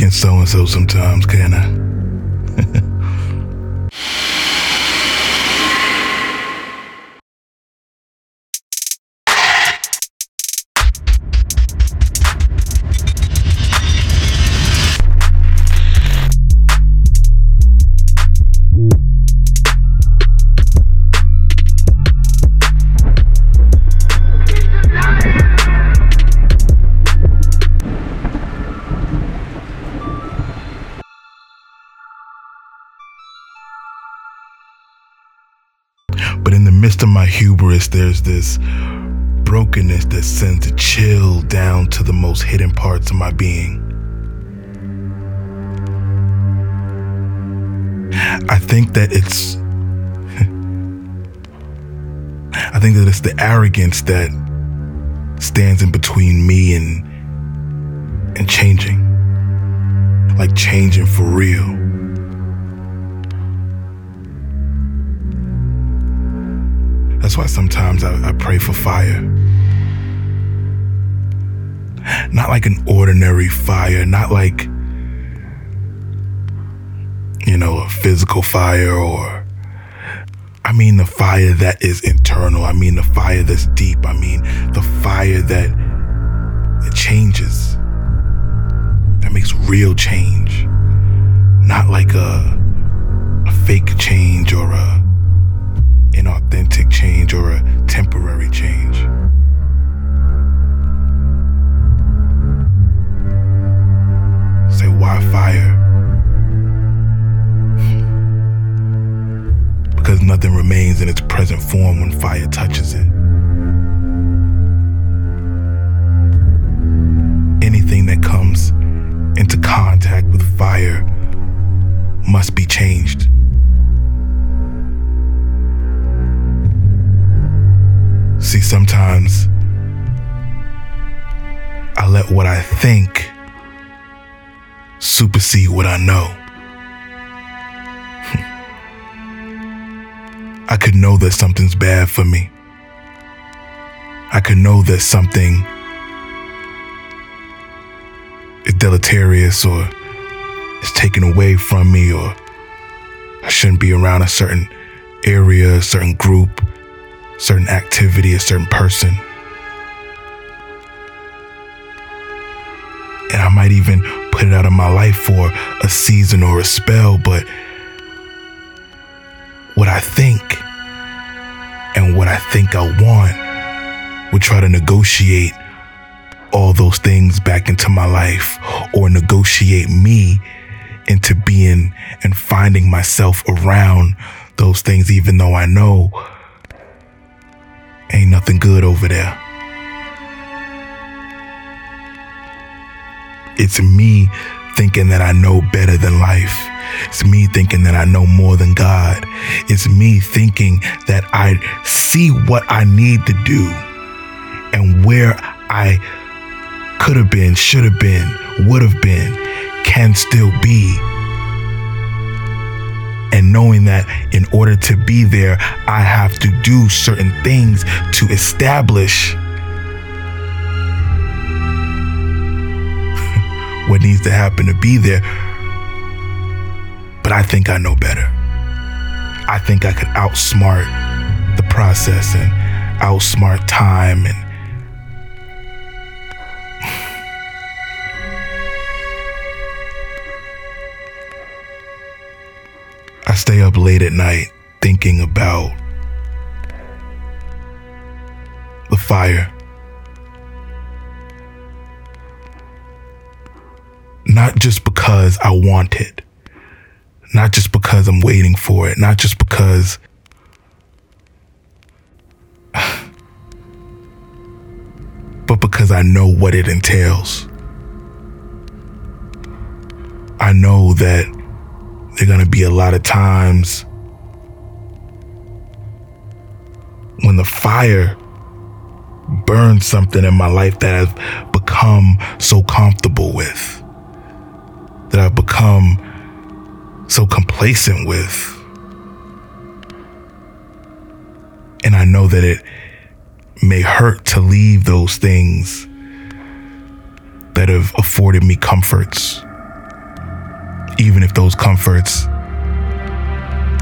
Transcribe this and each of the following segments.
against so and so sometimes, can I? of my hubris, there's this brokenness that sends a chill down to the most hidden parts of my being. I think that it's. I think that it's the arrogance that stands in between me and and changing. Like changing for real. That's why sometimes I, I pray for fire. Not like an ordinary fire, not like, you know, a physical fire or. I mean the fire that is internal. I mean the fire that's deep. I mean the fire that changes, that makes real change. Not like a, a fake change or a inauthentic change or a temporary See, sometimes I let what I think supersede what I know. I could know that something's bad for me. I could know that something is deleterious or is taken away from me or I shouldn't be around a certain area, a certain group, certain activity, a certain person. And I might even put it out of my life for a season or a spell, but what I think and what I think I want would try to negotiate all those things back into my life or negotiate me into being and finding myself around those things, even though I know Ain't nothing good over there. It's me thinking that I know better than life. It's me thinking that I know more than God. It's me thinking that I see what I need to do and where I could have been, should have been, would have been, can still be and knowing that in order to be there, I have to do certain things to establish what needs to happen to be there. But I think I know better. I think I could outsmart the process and outsmart time and I stay up late at night thinking about the fire. Not just because I want it, not just because I'm waiting for it, not just because but because I know what it entails. I know that there are going to be a lot of times when the fire burns something in my life that I've become so comfortable with, that I've become so complacent with. And I know that it may hurt to leave those things that have afforded me comforts even if those comforts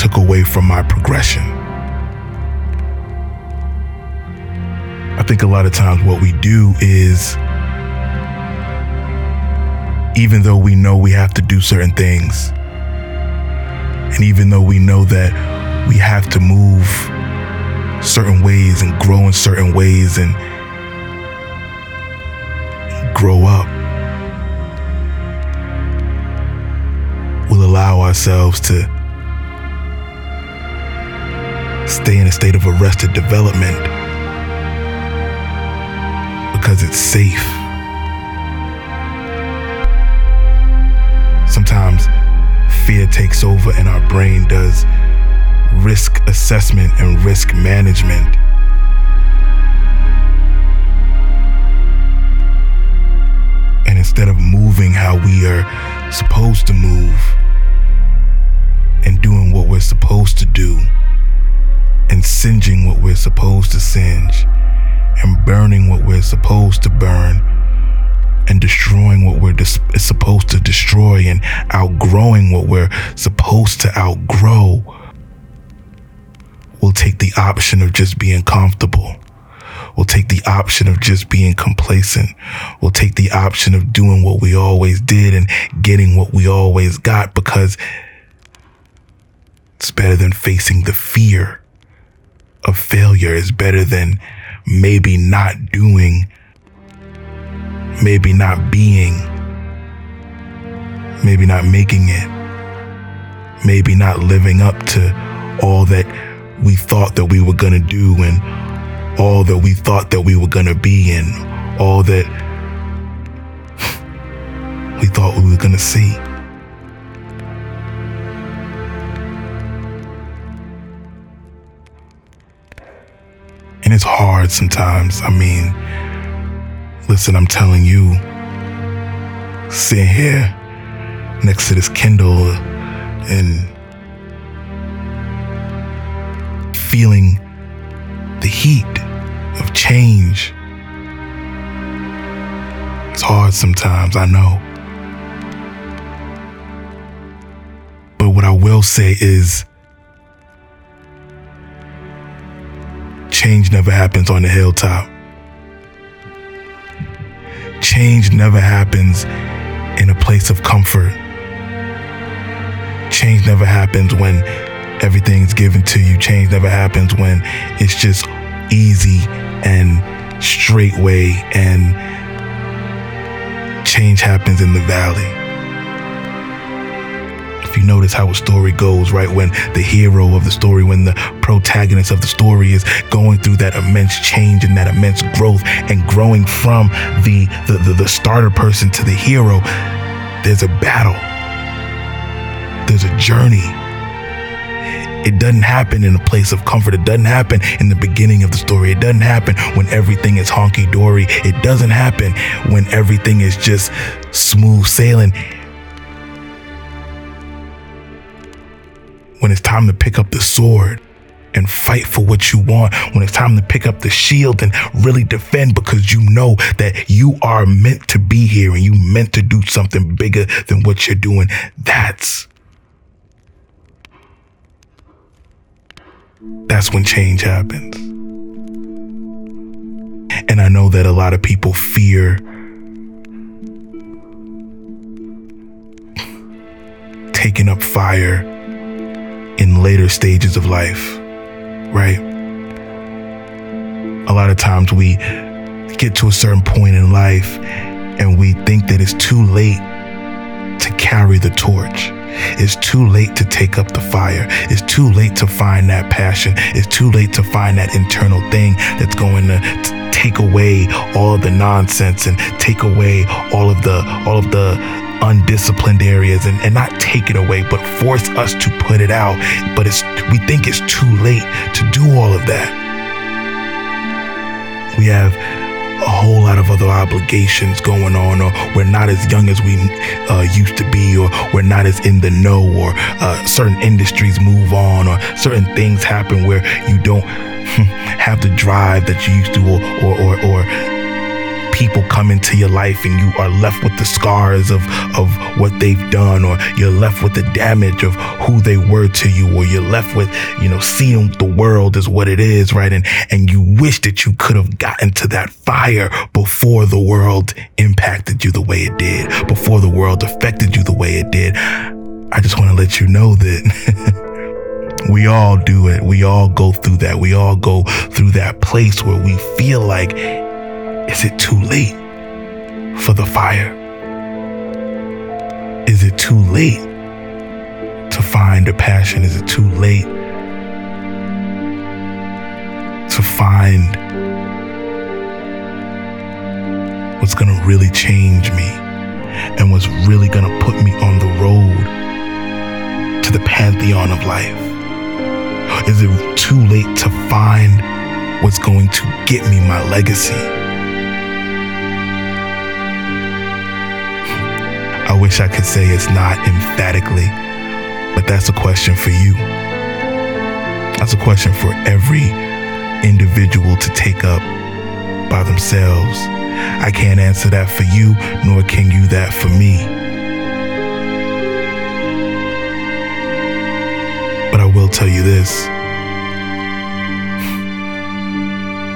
took away from my progression. I think a lot of times what we do is, even though we know we have to do certain things, and even though we know that we have to move certain ways and grow in certain ways and grow up, ourselves to stay in a state of arrested development because it's safe. Sometimes fear takes over and our brain does risk assessment and risk management. And instead of moving how we are supposed to move and doing what we're supposed to do and singeing what we're supposed to singe and burning what we're supposed to burn and destroying what we're dis- supposed to destroy and outgrowing what we're supposed to outgrow, we'll take the option of just being comfortable. We'll take the option of just being complacent. We'll take the option of doing what we always did and getting what we always got because better than facing the fear of failure. is better than maybe not doing maybe not being, maybe not making it, maybe not living up to all that we thought that we were going to do and all that we thought that we were going to be and all that we thought we were going to see. Sometimes. I mean, Listen, I'm telling you, sitting here next to this candle and feeling the heat of change. It's hard sometimes, I know. But what I will say is change never happens on the hilltop change never happens in a place of comfort. Change never happens when everything's given to you. Change never happens when it's just easy and straightway and change happens in the valley you notice how a story goes, right? When the hero of the story, when the protagonist of the story is going through that immense change and that immense growth and growing from the, the, the, the starter person to the hero, there's a battle. There's a journey. It doesn't happen in a place of comfort. It doesn't happen in the beginning of the story. It doesn't happen when everything is honky dory. It doesn't happen when everything is just smooth sailing. When it's time to pick up the sword and fight for what you want, when it's time to pick up the shield and really defend because you know that you are meant to be here and you meant to do something bigger than what you're doing. That's that's when change happens. And I know that a lot of people fear taking up fire later stages of life, right? A lot of times we get to a certain point in life and we think that it's too late to carry the torch. It's too late to take up the fire. It's too late to find that passion. It's too late to find that internal thing that's going to t- take away all of the nonsense and take away all of the all of the undisciplined areas and, and not take it away, but force us to put it out. But it's we think it's too late to do all of that. We have a whole lot of other obligations going on, or we're not as young as we uh, used to be, or we're not as in the know, or uh, certain industries move on, or certain things happen where you don't have the drive that you used to, or or or, or people come into your life and you are left with the scars of, of what they've done, or you're left with the damage of who they were to you, or you're left with, you know, seeing the world is what it is, right? And, and you wish that you could have gotten to that fire before the world impacted you the way it did, before the world affected you the way it did. I just want to let you know that we all do it. We all go through that. We all go through that place where we feel like, is it too late for the fire? Is it too late to find a passion? Is it too late to find what's going to really change me and what's really going to put me on the road to the pantheon of life? Is it too late to find what's going to get me my legacy? I wish I could say it's not emphatically, but that's a question for you. That's a question for every individual to take up by themselves. I can't answer that for you, nor can you that for me. But I will tell you this.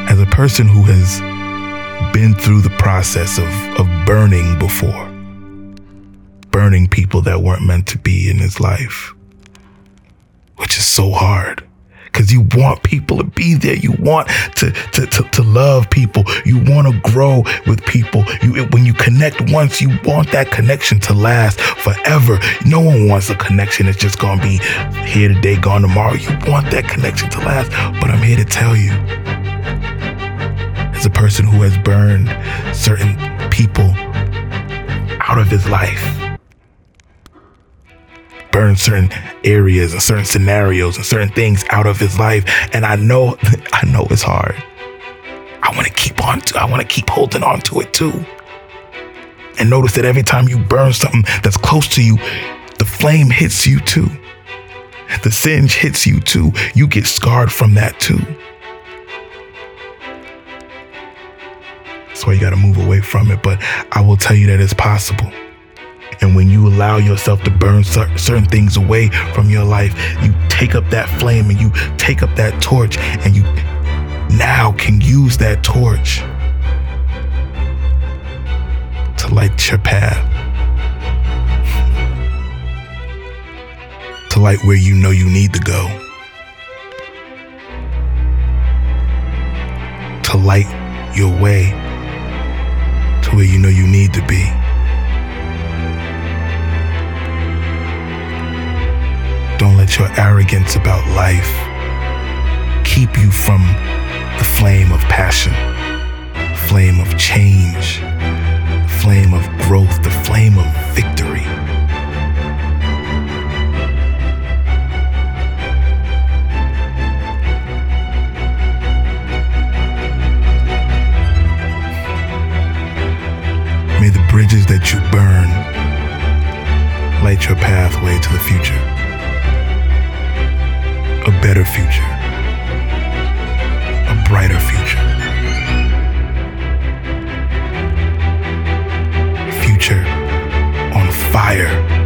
As a person who has been through the process of, of burning before, burning people that weren't meant to be in his life, which is so hard because you want people to be there. You want to, to, to, to love people. You want to grow with people. You, when you connect once, you want that connection to last forever. No one wants a connection that's just going to be here today, gone tomorrow. You want that connection to last. But I'm here to tell you, as a person who has burned certain people out of his life, burn certain areas and certain scenarios and certain things out of his life. And I know, I know it's hard. I want to keep on, to, I want to keep holding on to it too. And notice that every time you burn something that's close to you, the flame hits you too. The singe hits you too. You get scarred from that too. That's why you got to move away from it. But I will tell you that it's possible. And when you allow yourself to burn certain things away from your life, you take up that flame and you take up that torch and you now can use that torch to light your path. to light where you know you need to go. To light your way to where you know you need to be. Let your arrogance about life keep you from the flame of passion, flame of change, flame of growth, the flame of victory. May the bridges that you burn light your pathway to the future better future, a brighter future. Future on fire.